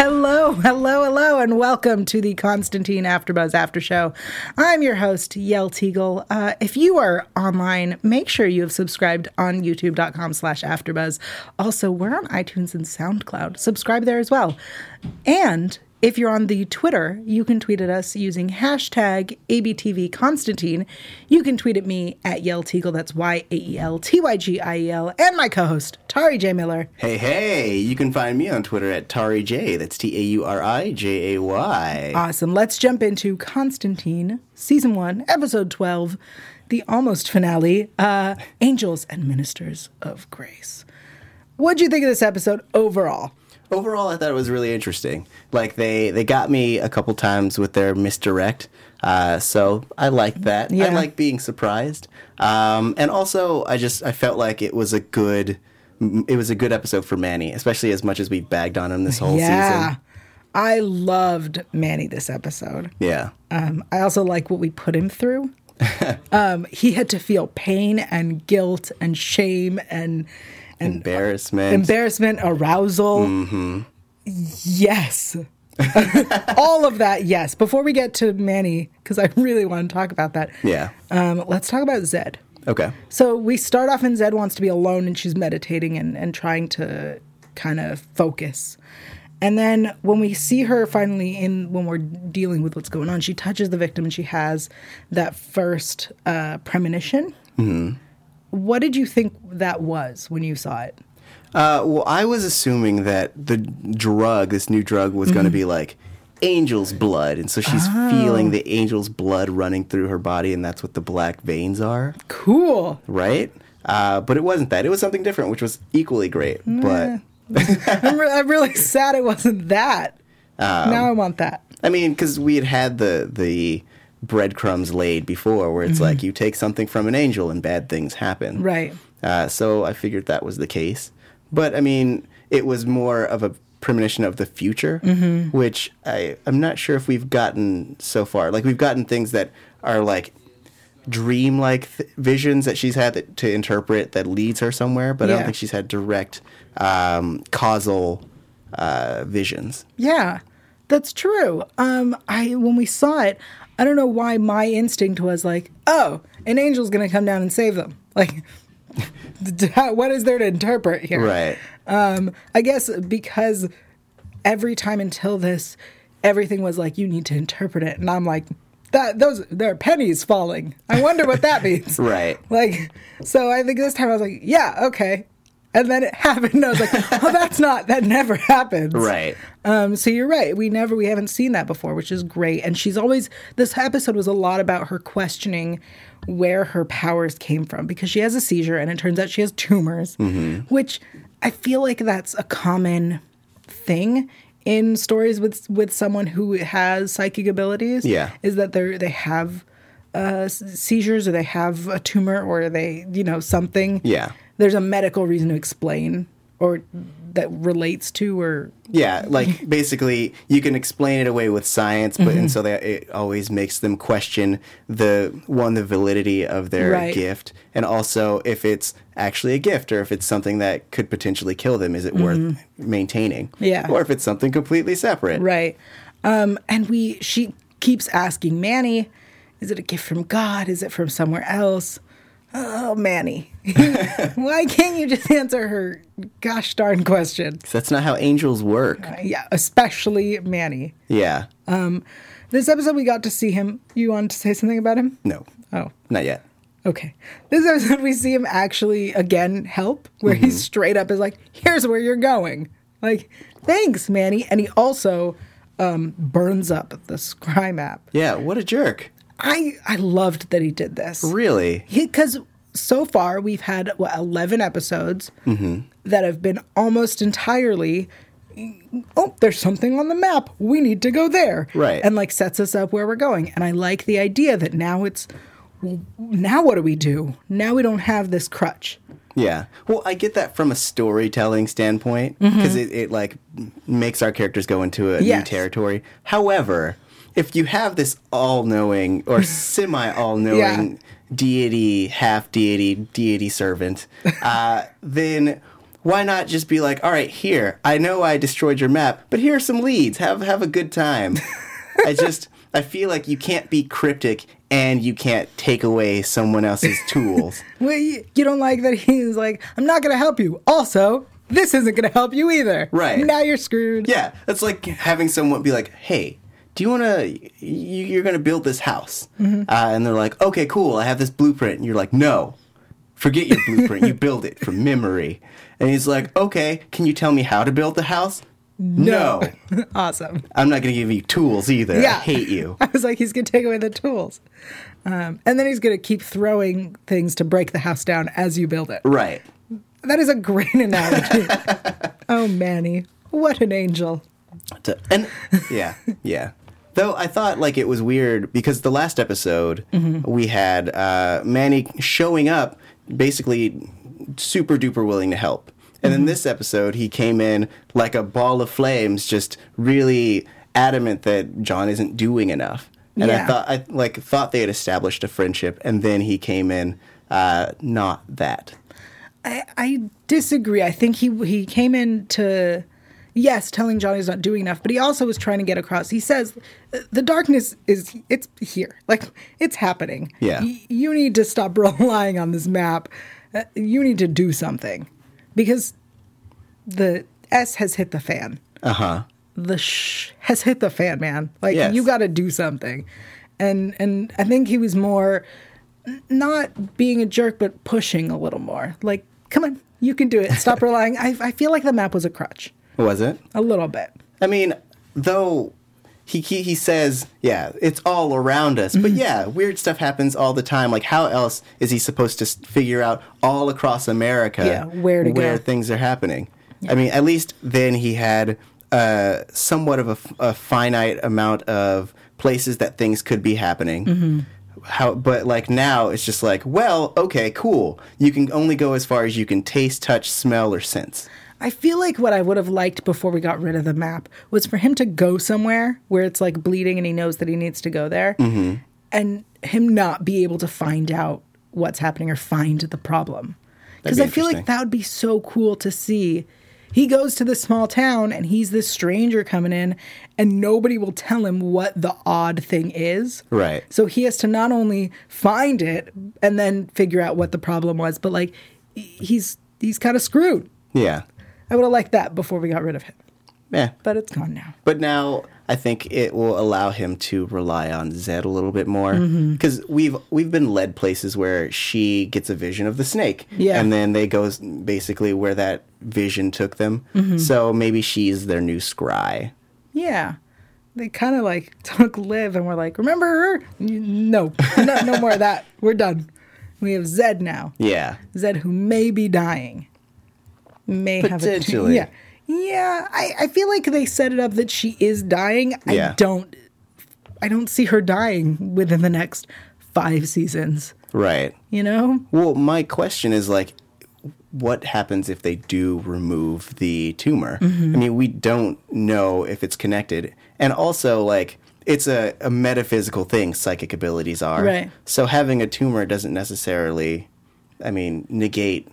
Hello, hello, hello, and welcome to the Constantine AfterBuzz After Show. I'm your host, Yael Tygiel. Uh, if you are online, make sure you have subscribed on youtube.com slash AfterBuzz. Also, we're on iTunes and SoundCloud. Subscribe there as well. And if you're on the Twitter, you can tweet at us using hashtag ABTVConstantine. You can tweet at me at Yael Tygiel, that's Y A E L T Y G I E L, and my co host, Tauri J. Miller. Hey, hey, you can find me on Twitter at Tauri J. That's T A U R I J A Y. Awesome. Let's jump into Constantine, season one, episode 12, the almost finale uh, Angels and Ministers of Grace. What'd you think of this episode overall? Overall, I thought it was really interesting. Like, they, they got me a couple times with their misdirect. Uh, so I like that. I like being surprised. Um, and also, I just I felt like it was a good it was a good episode for Manny, especially as much as we bagged on him this whole yeah. season. I loved Manny this episode. Yeah. Um, I also like what we put him through. um, he had to feel pain and guilt and shame and and Embarrassment. embarrassment, arousal. Mm-hmm. Yes. All of that, yes. Before we get to Manny, because I really want to talk about that, yeah. um, let's talk about Zed. Okay. So we start off and Zed wants to be alone and she's meditating and, and trying to kind of focus. And then when we see her finally in when we're dealing with what's going on, she touches the victim and she has that first uh, premonition. Mm-hmm. What did you think that was when you saw it? Uh, well, I was assuming that the drug, this new drug, was going to be like angel's blood, and so she's feeling the angel's blood running through her body, and that's what the black veins are, Cool. right? Uh, but it wasn't that. It was something different, which was equally great. But I'm, re- I'm really sad it wasn't that. now I want that. I mean, because we had had the the breadcrumbs laid before, where it's like you take something from an angel and bad things happen, Right. Uh, so I figured that was the case. But I mean, it was more of a premonition of the future, which I, I'm not sure if we've gotten so far. Like, we've gotten things that are like dream-like th- visions that she's had that, to interpret that leads her somewhere, but I don't think she's had direct um, causal uh, visions. Yeah, that's true. Um, I when we saw it, I don't know why my instinct was like, oh, an angel's gonna come down and save them. Like, what is there to interpret here? Right. Um, I guess because every time until this, everything was like, you need to interpret it, and I'm like, that those there are pennies falling. I wonder what that means. Right. Like, so I think this time I was like, yeah, okay. And then it happened. And I was like, oh, that's not, that never happens. Right. Um, so you're right. We never, we haven't seen that before, which is great. And she's always, this episode was a lot about her questioning where her powers came from because she has a seizure and it turns out she has tumors, which I feel like that's a common thing in stories with with someone who has psychic abilities. Yeah. is that they they have uh, seizures or they have a tumor or they, you know, something. Yeah. There's a medical reason to explain or that relates to or Yeah, like basically you can explain it away with science, but Mm-hmm. and so that it always makes them question the one the validity of their Right. gift, and also if it's actually a gift or if it's something that could potentially kill them. Is it worth maintaining? Mm-hmm. Yeah. or if it's something completely separate. Right. Um, and we she keeps asking Manny, is it a gift from God? Is it from somewhere else? Oh, Manny. Why can't you just answer her gosh darn question? That's not how angels work. Yeah, especially Manny. Yeah. Um, This episode we got to see him. You want to say something about him? no, Oh, not yet. okay. This episode we see him actually again help, where he straight up is like, "Here's where you're going." Like, thanks, Manny. And he also um, burns up the scry map. Yeah, what a jerk. I I loved that he did this Really? because so far we've had what eleven episodes Mm-hmm. that have been almost entirely. Oh, there's something on the map. We need to go there. Right. And like sets us up where we're going. And I like the idea that now it's now what do we do? Now we don't have this crutch. Yeah. Well, I get that from a storytelling standpoint because it, it like makes our characters go into a new territory. However, if you have this all-knowing or semi all-knowing deity, half deity, deity servant, uh, then why not just be like, all right, here, I know I destroyed your map, but here are some leads. Have have a good time. I just I feel like you can't be cryptic and you can't take away someone else's tools. Well, you, you don't like that he's like, I'm not going to help you. Also, this isn't going to help you either. Right. Now you're screwed. Yeah, that's like having someone be like, "Hey, do you want to? You, you're going to build this house," uh, and they're like, "Okay, cool. I have this blueprint." And you're like, "No, forget your blueprint. you build it from memory." And he's like, "Okay, can you tell me how to build the house?" No, awesome. I'm not going to give you tools either. Yeah. I hate you. I was like, he's going to take away the tools. Um, and then he's going to keep throwing things to break the house down as you build it. right. That is a great analogy. oh, Manny. What an angel. And yeah, yeah. Though I thought like it was weird because the last episode we had uh, Manny showing up, basically super duper willing to help, and in this episode he came in like a ball of flames, just really adamant that John isn't doing enough. And I thought I like thought they had established a friendship, and then he came in uh, not that. I, I disagree. I think he he came in to yes, telling Johnny's not doing enough, but he also was trying to get across. He says the darkness is it's here, like it's happening. Yeah. Y- you need to stop relying on this map. Uh, you need to do something because the S has hit the fan. Uh huh. The sh has hit the fan, man. Like Yes. you got to do something. And and I think he was more not being a jerk, but pushing a little more. Like, come on, you can do it. Stop relying. I, I feel like the map was a crutch, Was it? a little bit. I mean, though he he, he says, yeah, it's all around us. Mm-hmm. But yeah, weird stuff happens all the time. Like, how else is he supposed to figure out all across America Yeah, where where go. things are happening? I mean, at least then he had uh, somewhat of a finite amount of places that things could be happening. Mm-hmm. How, but like now, it's just like, well, okay, cool. You can only go as far as you can taste, touch, smell, or sense. I feel like what I would have liked before we got rid of the map was for him to go somewhere where it's like bleeding and he knows that he needs to go there Mm-hmm. and him not be able to find out what's happening or find the problem. Because be I feel like that would be so cool to see. He goes to this small town and he's this stranger coming in and nobody will tell him what the odd thing is. Right. So he has to not only find it and then figure out what the problem was, but like he's he's kind of screwed. Yeah. I would have liked that before we got rid of him, Yeah. but it's gone now. But now I think it will allow him to rely on Zed a little bit more Mm-hmm. because we've we've been led places where she gets a vision of the snake, Yeah. and then they go basically where that vision took them. Mm-hmm. So maybe she's their new scry. Yeah. They kind of like took Liv and were like, remember her? No, no, no more of that. We're done. We have Zed now. Yeah, Zed who may be dying. May have a yeah. Yeah, I, I feel like they set it up that she is dying. yeah. I don't I don't see her dying within the next five seasons. Right. You know? Well, my question is like, what happens if they do remove the tumor? Mm-hmm. I mean, we don't know if it's connected. And also, like, it's a, a metaphysical thing, psychic abilities are. Right. So having a tumor doesn't necessarily, I mean, negate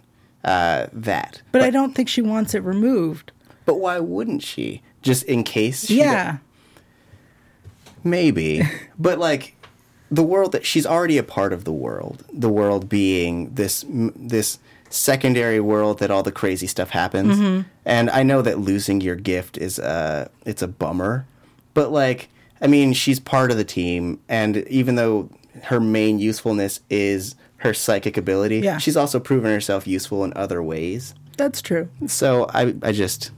uh, that. But, I don't think she wants it removed. But why wouldn't she? Just in case? she Yeah. Maybe. but like the world that she's already a part of the world. The world being this this secondary world that all the crazy stuff happens. And I know that losing your gift is a it's a bummer. But like I mean, she's part of the team and even though her main usefulness is her psychic ability, Yeah. she's also proven herself useful in other ways. That's true. So I I just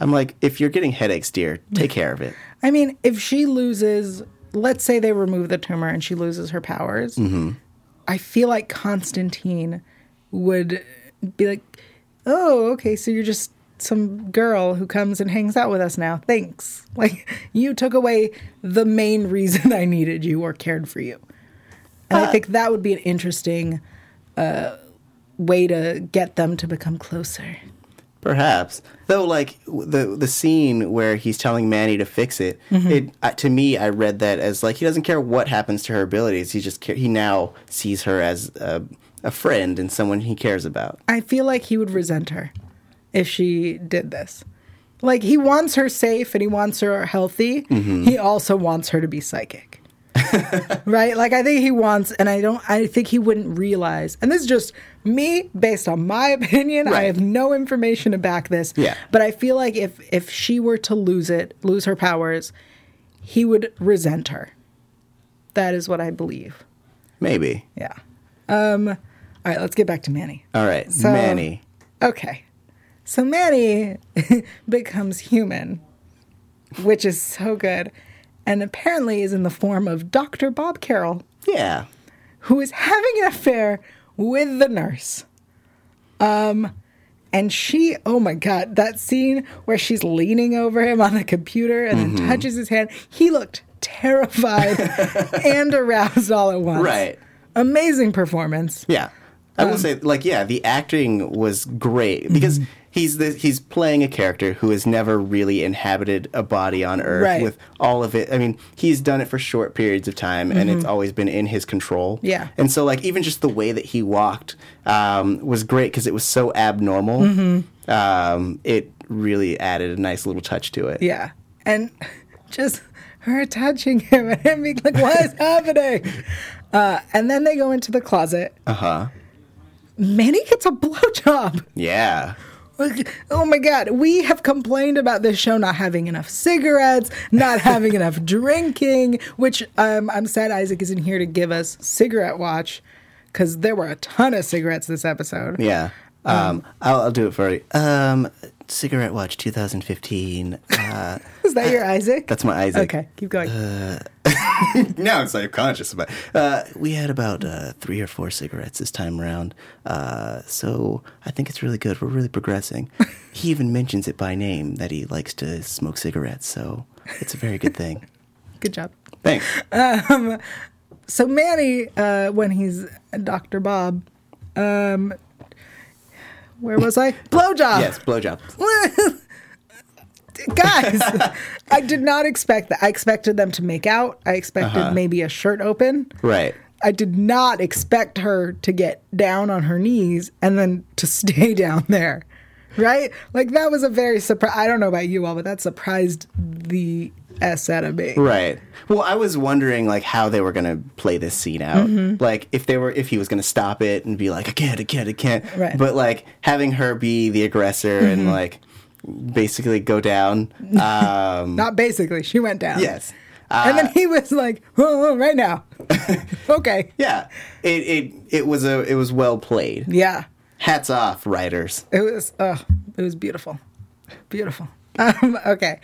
I'm like if you're getting headaches, dear, take care of it. I mean, if she loses, let's say they remove the tumor and she loses her powers, mm-hmm. I feel like Constantine would be like, oh, okay, so you're just some girl who comes and hangs out with us now. Thanks. Like, you took away the main reason I needed you or cared for you. And I think that would be an interesting uh, way to get them to become closer. Perhaps, though, like the the scene where he's telling Manny to fix it, it uh, to me, I read that as like he doesn't care what happens to her abilities. He just care, he now sees her as a, a friend and someone he cares about. I feel like he would resent her if she did this. Like he wants her safe and he wants her healthy. He also wants her to be psychic. right? Like I think he wants and I don't I think he wouldn't realize. And this is just me based on my opinion. I have no information to back this. Yeah. But I feel like if if she were to lose it, lose her powers, he would resent her. That is what I believe. Maybe. Yeah. Um all right, let's get back to Manny. All right, So- Manny. Okay. So Manny becomes human, which is so good, and apparently is in the form of Dr. Bob Carroll, Yeah. who is having an affair with the nurse. Um, and she, oh my God, that scene where she's leaning over him on the computer and Mm-hmm. then touches his hand, he looked terrified and aroused all at once. Right. Amazing performance. Yeah. I Um, will say, like, yeah, the acting was great because Mm-hmm. He's the, he's playing a character who has never really inhabited a body on Earth Right. with all of it. I mean, he's done it for short periods of time, and it's always been in his control. Mm-hmm. Yeah. and so like even just the way that he walked um, was great because it was so abnormal. Mm-hmm. Um, it really added a nice little touch to it. Yeah. And just her touching him and him being like, what is happening? Uh, and then they go into the closet. Uh huh. Manny gets a blowjob. Yeah. Oh my God. We have complained about this show not having enough cigarettes, not having enough drinking, which um, I'm sad Isaac isn't here to give us cigarette watch because there were a ton of cigarettes this episode. Yeah. Um, I'll, I'll do it for you. Um, Cigarette Watch 2015. Uh, Is that your Isaac? that's my Isaac. Okay, keep going. now I'm subconscious about. Uh, we had about uh, three or four cigarettes this time around, uh, so I think it's really good. We're really progressing. he even mentions it by name that he likes to smoke cigarettes, so it's a very good thing. Good job. Thanks. So Manny, uh, when he's Dr. Bob, um, where was I? Blowjob. yes, blowjob. Guys, I did not expect that. I expected them to make out. I expected Uh-huh. maybe a shirt open. Right. I did not expect her to get down on her knees and then to stay down there. Right? Like that was a very surprise. I don't know about you all, but that surprised the S out of me. Right. Well, I was wondering like how they were gonna play this scene out. Mm-hmm. Like if they were if he was gonna stop it and be like, I can't, I can't, I can't. Right. Mm-hmm. But like having her be the aggressor and like basically go down. Um Not basically. She went down. Yes. and then he was like, oh, oh, right now. okay. Yeah. It it it was a it was well played. Yeah. Hats off, writers. It was oh, it was beautiful. Beautiful. Um, okay.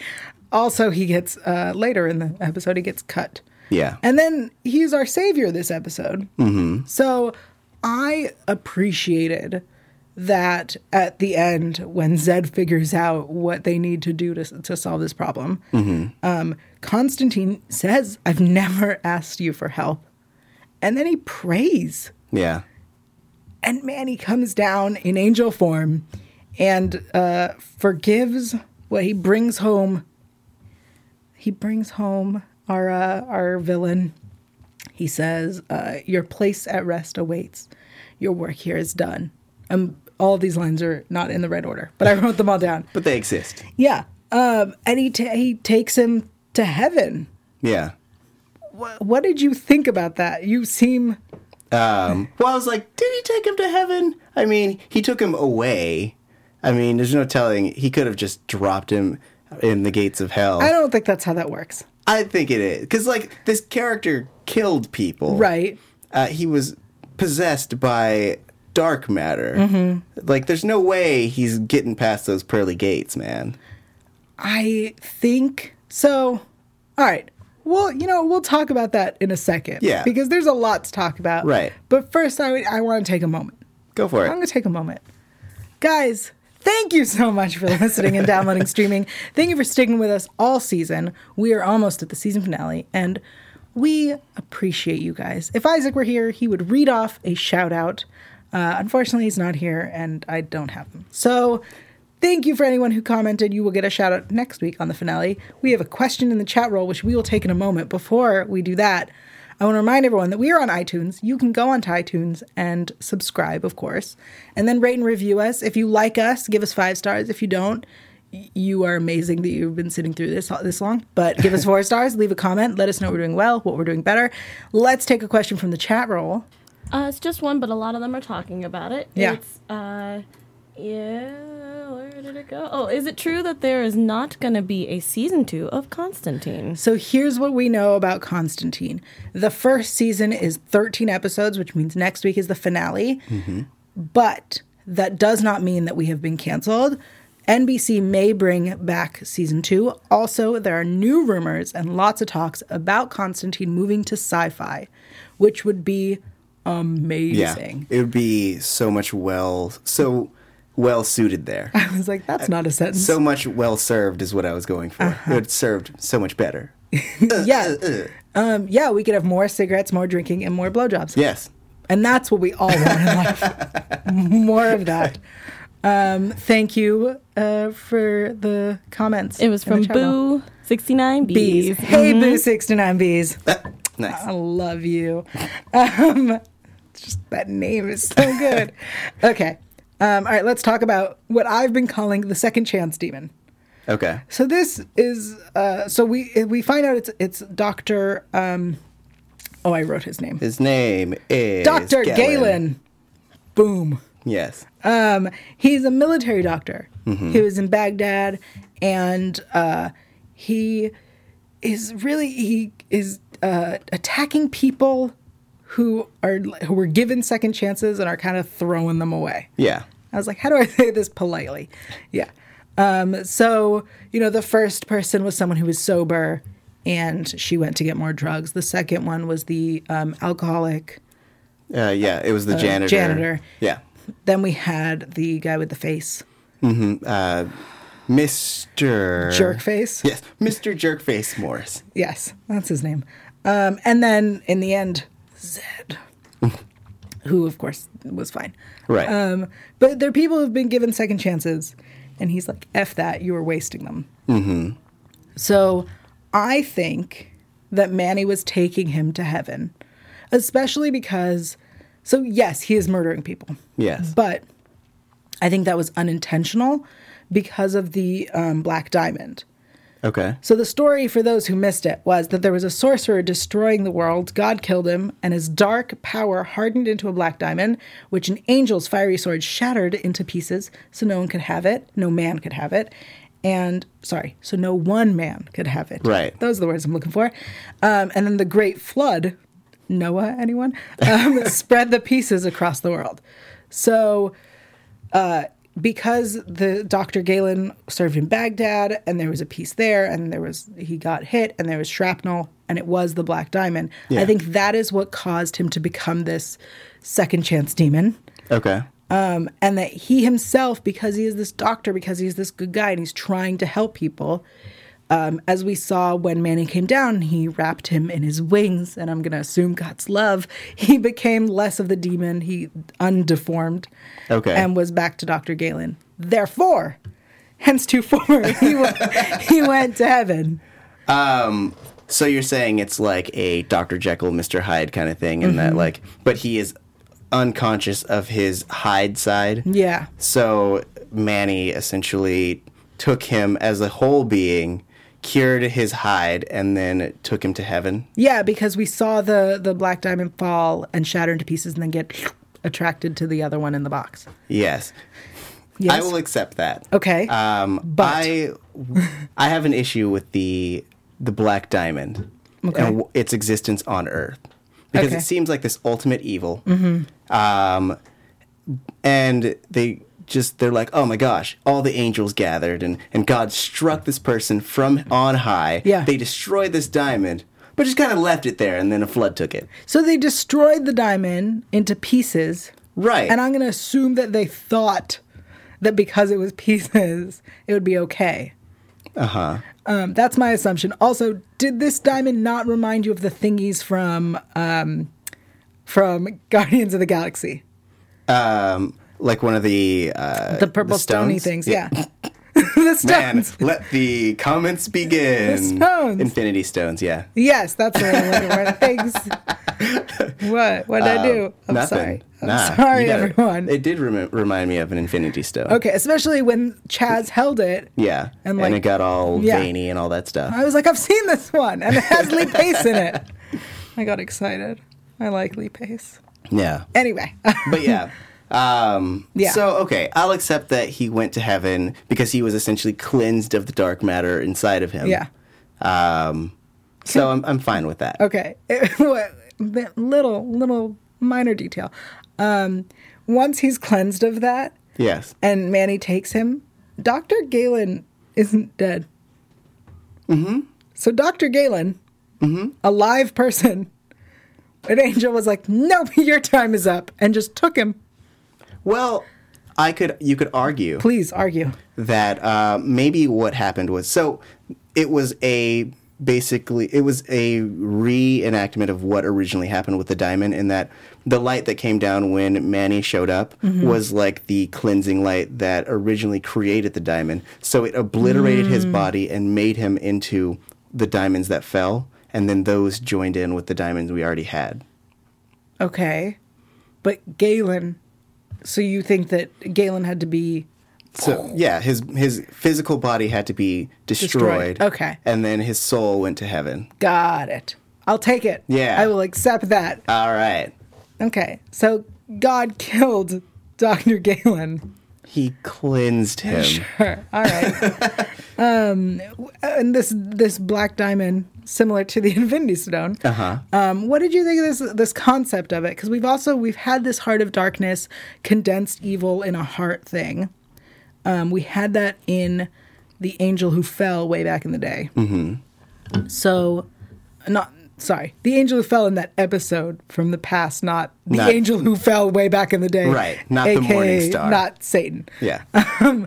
Also he gets uh later in the episode he gets cut. Yeah. And then he's our savior this episode. Mm-hmm. So I appreciated that at the end when Zed figures out what they need to do to, to solve this problem. Um, Constantine says, I've never asked you for help. and then he prays. Yeah. And Manny comes down in angel form and uh, forgives what he brings home. He brings home our uh, our villain. He says, uh, "Your place at rest awaits. Your work here is done." Um, all of these lines are not in the right order, but I wrote them all down. But they exist. Yeah, um, and he ta he takes him to heaven. Yeah. What, what did you think about that? You seem Um, well, I was like, did he take him to heaven? I mean, he took him away. I mean, there's no telling. He could have just dropped him in the gates of hell. I don't think that's how that works. I think it is because like this character killed people. Right. Uh, he was possessed by dark matter. Mm-hmm. Like, there's no way he's getting past those pearly gates, man. I think so. All right. Well, you know, we'll talk about that in a second. Yeah. Because there's a lot to talk about. Right. But first, I, I want to take a moment. Go for it. I'm going to take a moment. Guys, thank you so much for listening and downloading, streaming. Thank you for sticking with us all season. We are almost at the season finale, and we appreciate you guys. If Isaac were here, he would read off a shout out. Uh, unfortunately, he's not here, and I don't have him. So, thank you for anyone who commented. You will get a shout out next week on the finale. We have a question in the chat roll, which we will take in a moment. Before we do that, I want to remind everyone that we are on iTunes. You can go onto iTunes and subscribe, of course, and then rate and review us. If you like us, give us five stars. If you don't, you are amazing that you've been sitting through this this long. But give us four stars, leave a comment, let us know we're doing well, what we're doing better. Let's take a question from the chat roll. Uh, it's just one, but a lot of them are talking about it. Yeah. It's, uh, yeah, where did it go? Oh, is it true that there is not going to be a season two of Constantine? So here's what we know about Constantine. The first season is 13 episodes, which means next week is the finale. Mm-hmm. But that does not mean that we have been canceled. NBC may bring back season two. Also, there are new rumors and lots of talks about Constantine moving to Syfy, which would be Yeah. amazing. It would be so much well, so well suited there. I was like, that's not a sentence. so much well served is what I was going for. Uh-huh. It served so much better. yeah. Um, yeah, we could have more cigarettes, more drinking, and more blowjobs. Yes. And that's what we all want in life. More of that. Um, thank you uh, for the comments. It was from. Boo sixty nine Bees. Bees. Hey, Boo 69 Bees. Nice. I love you. Um, just that name is so good. okay. Um, all right, let's talk about what I've been calling the second chance demon. Okay. So this is uh, so we we find out it's it's Doctor. Um, oh, I wrote his name. His name is Doctor Galen. Boom. Yes. Um, he's a military doctor. Mm-hmm. He was in Baghdad, and uh, he is really he is uh, attacking people who are who were given second chances and are kind of throwing them away. Yeah. I was like, how do I say this politely? Yeah. Um, so, you know, the first person was someone who was sober and she went to get more drugs. The second one was the um, alcoholic. Uh, yeah. It was the janitor. janitor. Yeah. Then we had the guy with the face, Uh, Mr. jerk face. Yes. Mr. Jerkface Morris. Yes, that's his name. Um, and then in the end, Zed, who of course was fine. Right. Um, but there are people who've been given second chances, and he's like, "F that, you were wasting them." Mm-hmm. So I think that Manny was taking him to heaven, especially because, so yes, he is murdering people, yes. but I think that was unintentional because of the um, black diamond. Okay. So the story for those who missed it was that there was a sorcerer destroying the world. God killed him, and his dark power hardened into a black diamond, which an angel's fiery sword shattered into pieces, so no one could have it, no man could have it, and sorry, so no one man could have it. Right. Those are the words I'm looking for. Um, and then the great flood, Noah, anyone, um, spread the pieces across the world. So because the Dr. Galen served in Baghdad and there was a piece there and there was he got hit and there was shrapnel and it was the black diamond. Yeah. I think that is what caused him to become this second chance demon. Okay. Um, and that he himself, because he is this doctor, because he's this good guy and he's trying to help people, Um, as we saw when Manny came down, he wrapped him in his wings, and I'm going to assume God's love. He became less of the demon, he undeformed, Okay. and was back to Dr. Galen. Therefore, hence to four, he, went, he went to heaven. Um, so you're saying it's like a Dr. Jekyll, Mr. Hyde kind of thing, and Mm-hmm. that like, but he is unconscious of his Hyde side. Yeah. So Manny essentially took him as a whole being, cured his Hyde, and then took him to heaven. Yeah, because we saw the the black diamond fall and shatter into pieces and then get attracted to the other one in the box. Yes. Yes. I will accept that. Okay. Um, But- I I have an issue with the the black diamond Okay. and w- its existence on Earth because Okay. Mm-hmm. it seems like this ultimate evil. Um, and they just they're like, oh my gosh, all the angels gathered and and God struck this person from on high. Yeah. They destroyed this diamond, but just kind of left it there, and then a flood took it. So they destroyed the diamond into pieces. Right. And I'm going to assume that they thought that because it was pieces, it would be okay. Uh huh. Um, that's my assumption. Also, did this diamond not remind you of the thingies from um, from Guardians of the Galaxy? Um, like one of the uh, The purple stony things. Yeah. the stones. Man, let the comments begin. The stones. Infinity stones, yeah. Yes, that's what I'm looking for. Thanks. what? What did I do? I'm Uh, Nothing. sorry. I'm Nah, sorry, gotta- everyone. It did remi- remind me of an Infinity Stone. okay, especially when Chaz held it. Yeah. And, And, like- it got all yeah. veiny and all that stuff. I was like, I've seen this one, and it has Lee Pace in it. I got excited. I like Lee Pace. yeah. Anyway, But yeah. Um, Yeah. So, okay, I'll accept that he went to heaven because he was essentially cleansed of the dark matter inside of him. yeah. Um, so I'm, I'm fine with that. Okay. Little, little minor detail. Um, once he's cleansed of that, Yes. and Manny takes him, Dr. Galen isn't dead. Mm-hmm. So Dr. Galen, mm-hmm. a live person, an angel was like, nope, your time is up, and just took him. Well, I could, you could argue. Please argue. that uh, maybe what happened was so it was a basically it was a reenactment of what originally happened with the diamond in that the light that came down when Manny showed up was like the cleansing light that originally created the diamond so it obliterated his body and made him into the diamonds that fell and then those joined in with the diamonds we already had Okay. But Galen, so you think that Galen had to be so yeah his his physical body had to be Destroyed. destroyed Okay. and then his soul went to heaven got it. I'll take it. Yeah. I will accept that. all right Okay. So God killed Dr. Galen. He cleansed him. Sure. All right. um, and this this black diamond, similar to the Infinity Stone. Uh huh. Um, what did you think of this this concept of it? Because we've also we've had this heart of darkness, condensed evil in a heart thing. Um, we had that in the angel who fell way back in the day. Mm-hmm. So, not sorry, the angel who fell in that episode from the past, not the Not- angel who fell way back in the day. Right, not the morning star. not Satan. Yeah.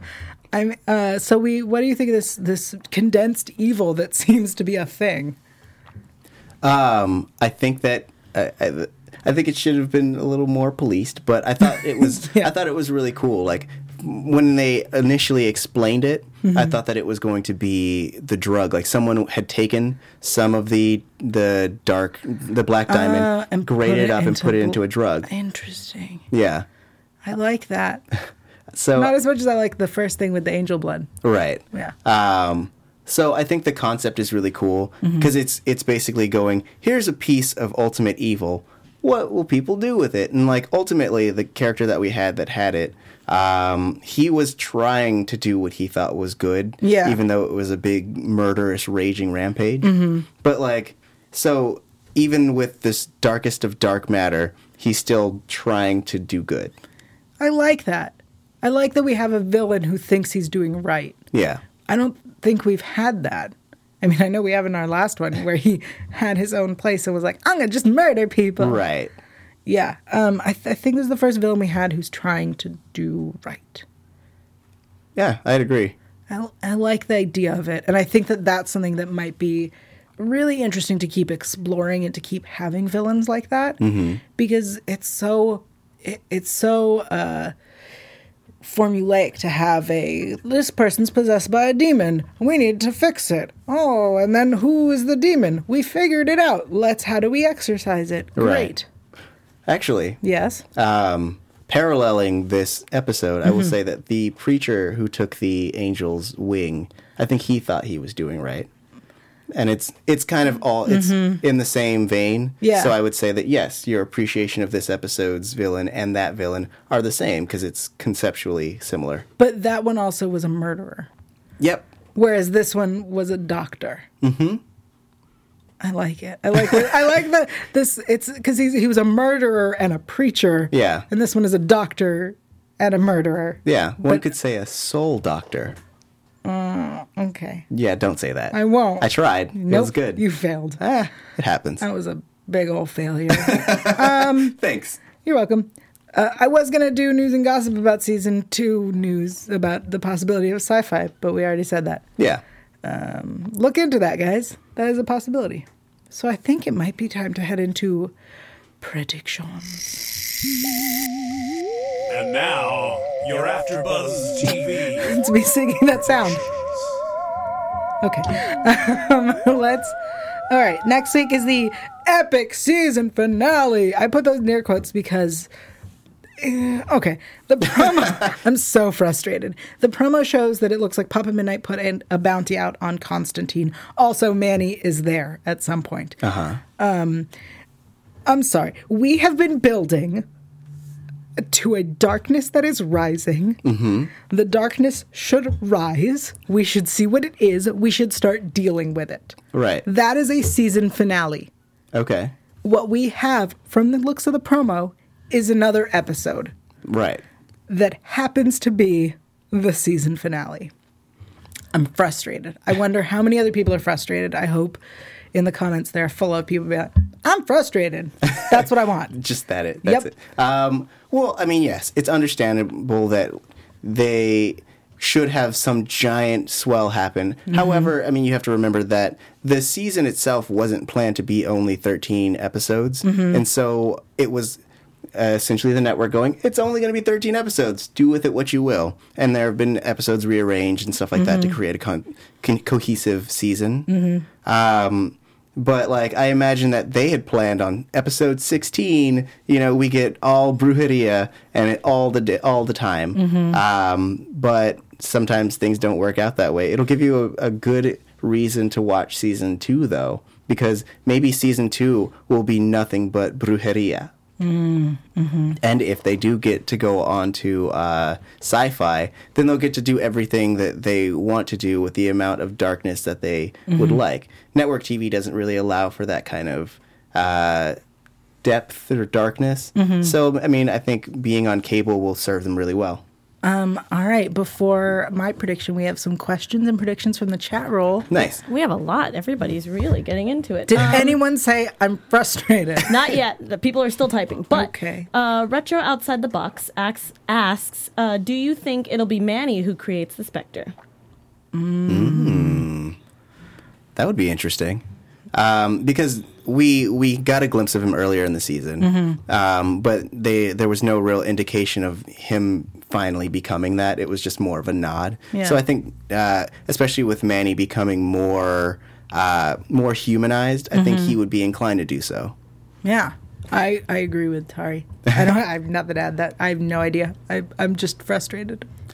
I'm uh, so we. What do you think of this this condensed evil that seems to be a thing? Um, I think that I, I, I think it should have been a little more policed, but I thought it was Yeah. I thought it was really cool. Like when they initially explained it, Mm-hmm. I thought that it was going to be the drug. Like someone had taken some of the the dark the black diamond, Uh, and grated it up and put it into a drug. Interesting. Yeah. I like that. So Not as much as I like the first thing with the angel blood. Right. Yeah. Um, so I think the concept is really cool Mm-hmm. because it's it's basically going here's a piece of ultimate evil. What will people do with it? And like ultimately, the character that we had that had it, um, he was trying to do what he thought was good. Yeah. Even though it was a big murderous, raging rampage. Mm-hmm. But like, so even with this darkest of dark matter, he's still trying to do good. I like that. I like that we have a villain who thinks he's doing right. Yeah. I don't think we've had that. I mean, I know we have in our last one where he had his own place and was like, "I'm gonna just murder people." Right. Yeah. Um. I, th- I think this is the first villain we had who's trying to do right. Yeah, I'd agree. I, I like the idea of it. And I think that that's something that might be really interesting to keep exploring and to keep having villains like that because it's so it, it's so uh formulaic to have a this person's possessed by a demon. We need to fix it. Oh and then who is the demon? We figured it out. Let's how do we exorcise it? Right. great. Actually, yes? um, paralleling this episode, I Mm-hmm. will say that the preacher who took the angel's wing, I think he thought he was doing right. And it's it's kind of all it's in the same vein. Mm-hmm. Yeah. So I would say that yes, your appreciation of this episode's villain and that villain are the same because it's conceptually similar. but that one also was a murderer Yep. whereas this one was a doctor. Mm-hmm. I like it. I like. I like the this. It's because he he was a murderer and a preacher. Yeah. and this one is a doctor and a murderer. Yeah. One But- could say a soul doctor. Okay, Yeah, don't say that. I won't. I tried. It was good. You failed. ah, it happens. That was a big old failure. Thanks. You're welcome. Uh, I was gonna do news and gossip about season two news about the possibility of Syfy, but we already said that. Yeah. Look into that, guys. That is a possibility. So I think it might be time to head into predictions. And now, your AfterBuzz TV. to be singing that sound. Okay. Um, let's. All right. Next week is the epic season finale. I put those near quotes because. eh, Okay. The promo. I'm so frustrated. The promo shows that it looks like Papa Midnight put in a bounty out on Constantine. Also, Manny is there at some point. Uh huh. Um, I'm sorry. We have been building to a darkness that is rising. Mm-hmm. The darkness should rise. We should see what it is. We should start dealing with it. Right. That is a season finale. Okay. What we have from the looks of the promo is another episode Right. that happens to be the season finale. I'm frustrated. I wonder how many other people are frustrated. I hope in the comments there full of people be like, I'm frustrated. That's what I want. just that it. That's Yep. it. Um, well, I mean, yes, it's understandable that they should have some giant swell happen. Mm-hmm. However, I mean, you have to remember that the season itself wasn't planned to be only 13 episodes. Mm-hmm. And so it was uh, essentially the network going, it's only going to be 13 episodes. Do with it what you will. And there have been episodes rearranged and stuff like that to Mm-hmm. create a con- con- cohesive season. Um, but like I imagine that they had planned on episode 16, you know, we get all brujeria and it all the di- all the time. Um, but sometimes things don't work out that way. It'll give you a, a good reason to watch season 2 though, because maybe season 2 will be nothing but brujeria. And if they do get to go on to uh, Syfy, then they'll get to do everything that they want to do with the amount of darkness that they would like. Network TV doesn't really allow for that kind of uh, depth or darkness. So, I mean, I think being on cable will serve them really well. All right. Before my prediction, we have some questions and predictions from the chat roll. Nice. We have a lot. Everybody's really getting into it. Did Um, anyone say I'm frustrated? Not yet. The people are still typing. But Okay. uh, Retro Outside the Box asks, asks uh, Do you think it'll be Manny who creates the Spectre? That would be interesting. Um, because we we got a glimpse of him earlier in the season, um, but they there was no real indication of him finally becoming that. It was just more of a nod. Yeah. So I think, uh, especially with Manny becoming more uh, more humanized, I think he would be inclined to do so. yeah. I, I agree with Tauri. I don't I have nothing to add that. I have no idea. I, I'm just frustrated.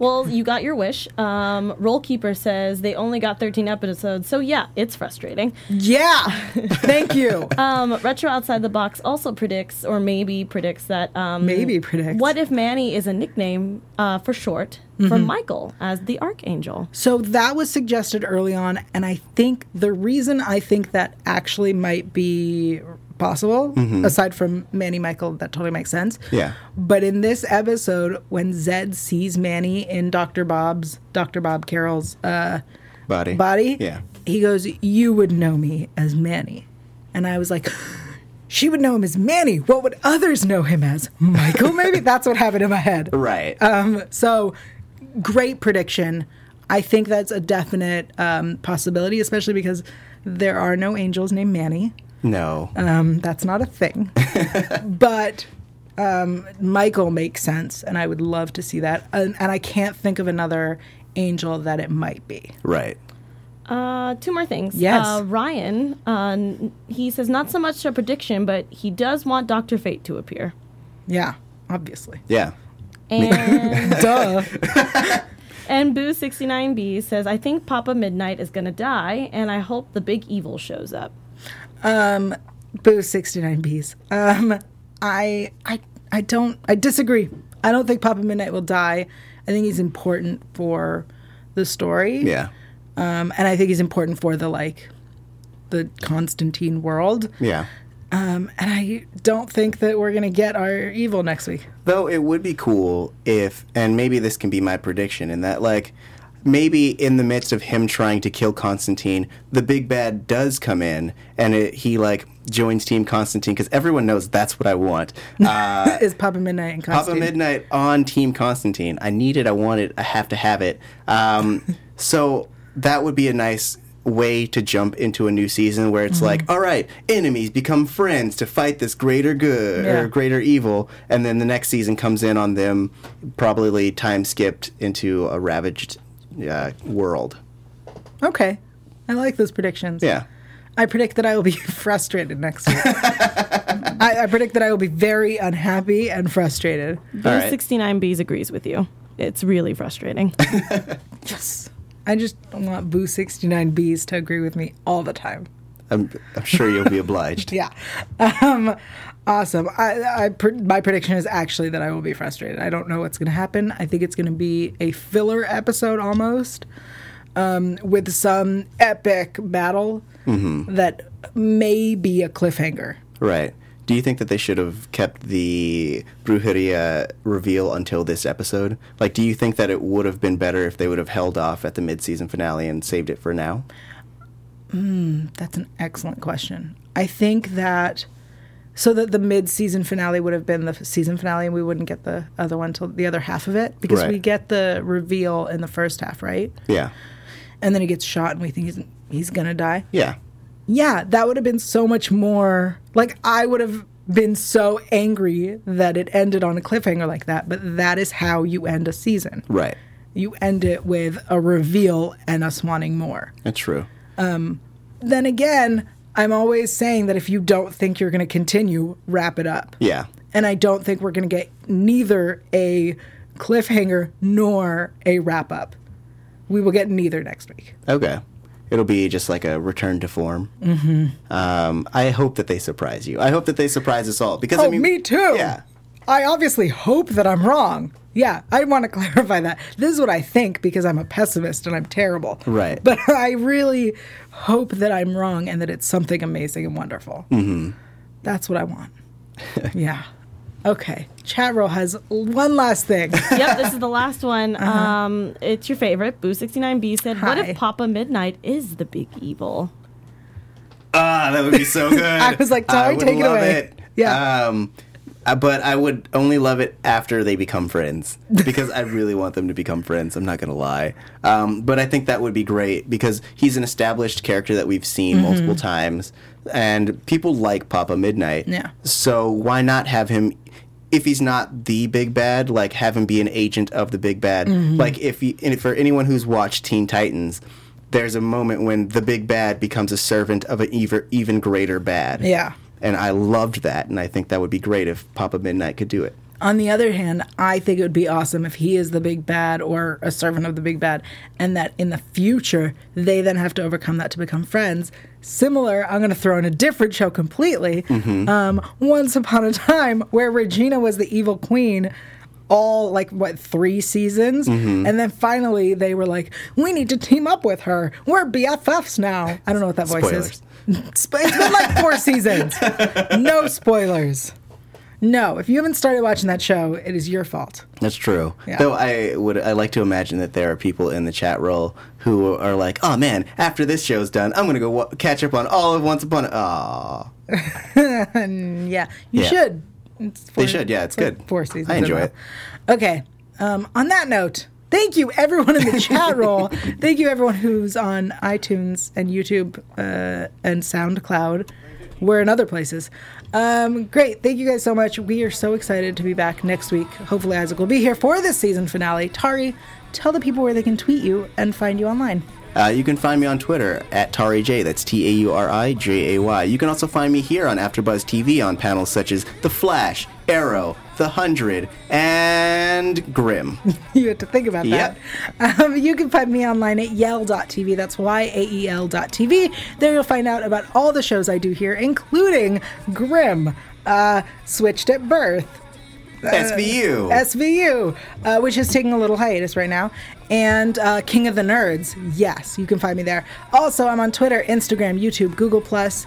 Well, you got your wish. Um, Rollkeeper says they only got 13 episodes, so yeah, it's frustrating. Yeah. Thank you. Um, Retro Outside the Box also predicts, or maybe predicts that. Um, Maybe predicts. What if Manny is a nickname uh, for short for Michael as the Archangel? So that was suggested early on, and I think the reason I think that actually might be possible, aside from Manny Michael, that totally makes sense. Yeah. But in this episode, when Zed sees Manny in Dr. Bob's, Dr. Bob Carroll's uh, Body. body, Yeah. he goes, You would know me as Manny. And I was like, She would know him as Manny. What would others know him as? Michael, maybe? That's what happened in my head. Right. Um, so great prediction. I think that's a definite um, possibility, especially because there are no angels named Manny. No. Um, that's not a thing. but um, Michael makes sense, and I would love to see that. And, and I can't think of another angel that it might be. right. Uh, two more things. Yes. Uh, Ryan, uh, he says not so much a prediction, but he does want Doctor Fate to appear. Yeah, obviously. Yeah. And Duh. and Boo sixty nine B says I think Papa Midnight is gonna die, and I hope the big evil shows up. Boo 69 Bs. Um, I, I, I don't, I disagree. I don't think Papa Midnight will die. I think he's important for the story. Yeah. Um, and I think he's important for the, like, the Constantine world. Yeah. Um, and I don't think that we're going to get our evil next week. Though it would be cool if, and maybe this can be my prediction, in that, like, maybe in the midst of him trying to kill Constantine, the big bad does come in and it, he, like, joins Team Constantine because everyone knows that's what I want. Uh, Is Papa Midnight and Papa Midnight on Team Constantine. I need it. I want it. I have to have it. Um, so that would be a nice way to jump into a new season where it's Mm-hmm. like, all right, enemies become friends to fight this greater good Yeah. or greater evil, and then the next season comes in on them, probably time skipped into a ravaged uh, world. Okay. I like those predictions. Yeah. I predict that I will be frustrated next week. I, I predict that I will be very unhappy and frustrated. Boo All right. sixty nine B's agrees with you. It's really frustrating. Yes. I just want Boo 69Bs to agree with me all the time. I'm, I'm sure you'll be obliged. Yeah. Um, awesome. I, I, my prediction is actually that I will be frustrated. I don't know what's going to happen. I think it's going to be a filler episode almost um, with some epic battle that may be a cliffhanger. Right. Do you think that they should have kept the Brujeria reveal until this episode? Like, do you think that it would have been better if they would have held off at the mid-season finale and saved it for now? That's an excellent question. I think that so that the mid-season finale would have been the season finale, and we wouldn't get the other one till the other half of it because Right. we get the reveal in the first half, right? Yeah. And then he gets shot, and we think he's he's gonna die. Yeah. Yeah, that would have been so much more. Like I would have been so angry that it ended on a cliffhanger like that. But that is how you end a season. Right. You end it with a reveal and us wanting more. That's true. Um, then again, I'm always saying that if you don't think you're going to continue, wrap it up. Yeah. And I don't think we're going to get neither a cliffhanger nor a wrap up. We will get neither next week. Okay. It'll be just like a return to form. Mm-hmm. Um, I hope that they surprise you. I hope that they surprise us all because Oh, I mean, me too. Yeah. I obviously hope that I'm wrong. Yeah, I want to clarify that. This is what I think because I'm a pessimist and I'm terrible. Right. But I really hope that I'm wrong and that it's something amazing and wonderful. Mm-hmm. That's what I want. yeah. Okay. Chat roll has one last thing. yep, this is the last one. Um, it's your favorite. Boo sixty nine B said, "What Uh-huh. If Papa Midnight is the big evil?" Ah, that would be so good. I was like, Ty, would take it love away. It. Yeah. Um, but I would only love it after they become friends because I really want them to become friends. I'm not gonna lie. Um, but I think that would be great because he's an established character that we've seen Mm-hmm. multiple times, and people like Papa Midnight. Yeah. So why not have him? If he's not the big bad, like have him be an agent of the big bad. Mm-hmm. Like if he, and for anyone who's watched Teen Titans, there's a moment when the big bad becomes a servant of an even even greater bad. Yeah. And I loved that, and I think that would be great if Papa Midnight could do it. On the other hand, I think it would be awesome if he is the big bad or a servant of the big bad, and that in the future they then have to overcome that to become friends. Similar, I'm going to throw in a different show completely. Um, Once Upon a Time, where Regina was the evil queen. All like what three seasons, mm-hmm. and then finally they were like, "We need to team up with her. We're BFFs now." I don't know what that voice is. Sp- It's been like four seasons. No spoilers. No, if you haven't started watching that show, it is your fault. That's true. Yeah. Though I would, I like to imagine that there are people in the chat roll who are like, "Oh man, after this show's done, I'm gonna go wa- catch up on all of Once Upon a." Aw. Yeah, you Yeah. should. It's They four- should, yeah, it's four- good. Four seasons. I enjoy it. Okay. Um, on that note, Thank you, everyone in the chat roll. Thank you, everyone who's on iTunes and YouTube uh, and SoundCloud. We're in other places. Um, great. Thank you guys so much. We are so excited to be back next week. Hopefully, Isaac will be here for this season finale. Tauri, tell the people where they can tweet you and find you online. Uh, you can find me on Twitter at TauriJay. That's T A U R I J A Y. You can also find me here on AfterBuzz TV on panels such as The Flash, Arrow, The Hundred, and Grimm. you had to think about that. Um, you can find me online at yael.tv. That's Y A E L.tv. There you'll find out about all the shows I do here, including Grimm, uh, Switched at Birth, SVU. SVU, uh, which is taking a little hiatus right now, and uh, King of the Nerds. Yes, you can find me there. Also, I'm on Twitter, Instagram, YouTube, Google Plus.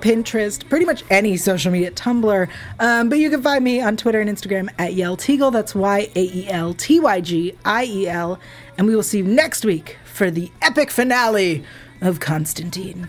Pinterest, pretty much any social media, Tumblr. Um, but you can find me on Twitter and Instagram at Yael Tygiel. That's Y A E L T Y G I E L. And we will see you next week for the epic finale of Constantine.